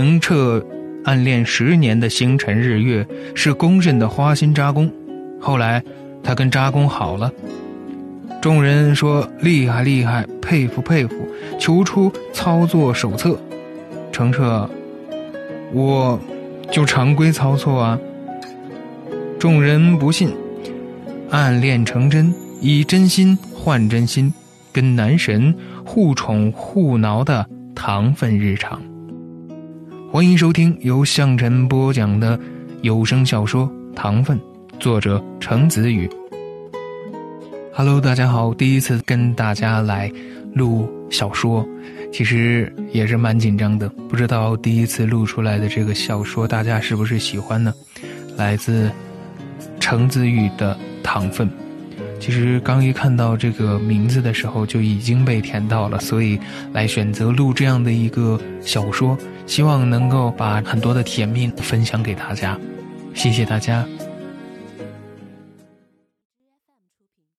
程澈暗恋十年的星辰日月是公认的花心渣攻，后来他跟渣攻好了，众人说厉害厉害，佩服佩服，求出操作手册。程澈，我就常规操作啊。众人不信，暗恋成真，以真心换真心，跟男神互宠互挠的糖分日常。欢迎收听由向晨播讲的有声小说《糖分》，作者程子宇。Hello，大家好，第一次跟大家来录小说，其实也是蛮紧张的，不知道第一次录出来的这个小说大家是不是喜欢呢？来自程子宇的《糖分》。其实刚一看到这个名字的时候，就已经被甜到了，所以来选择录这样的一个小说，希望能够把很多的甜蜜分享给大家。谢谢大家。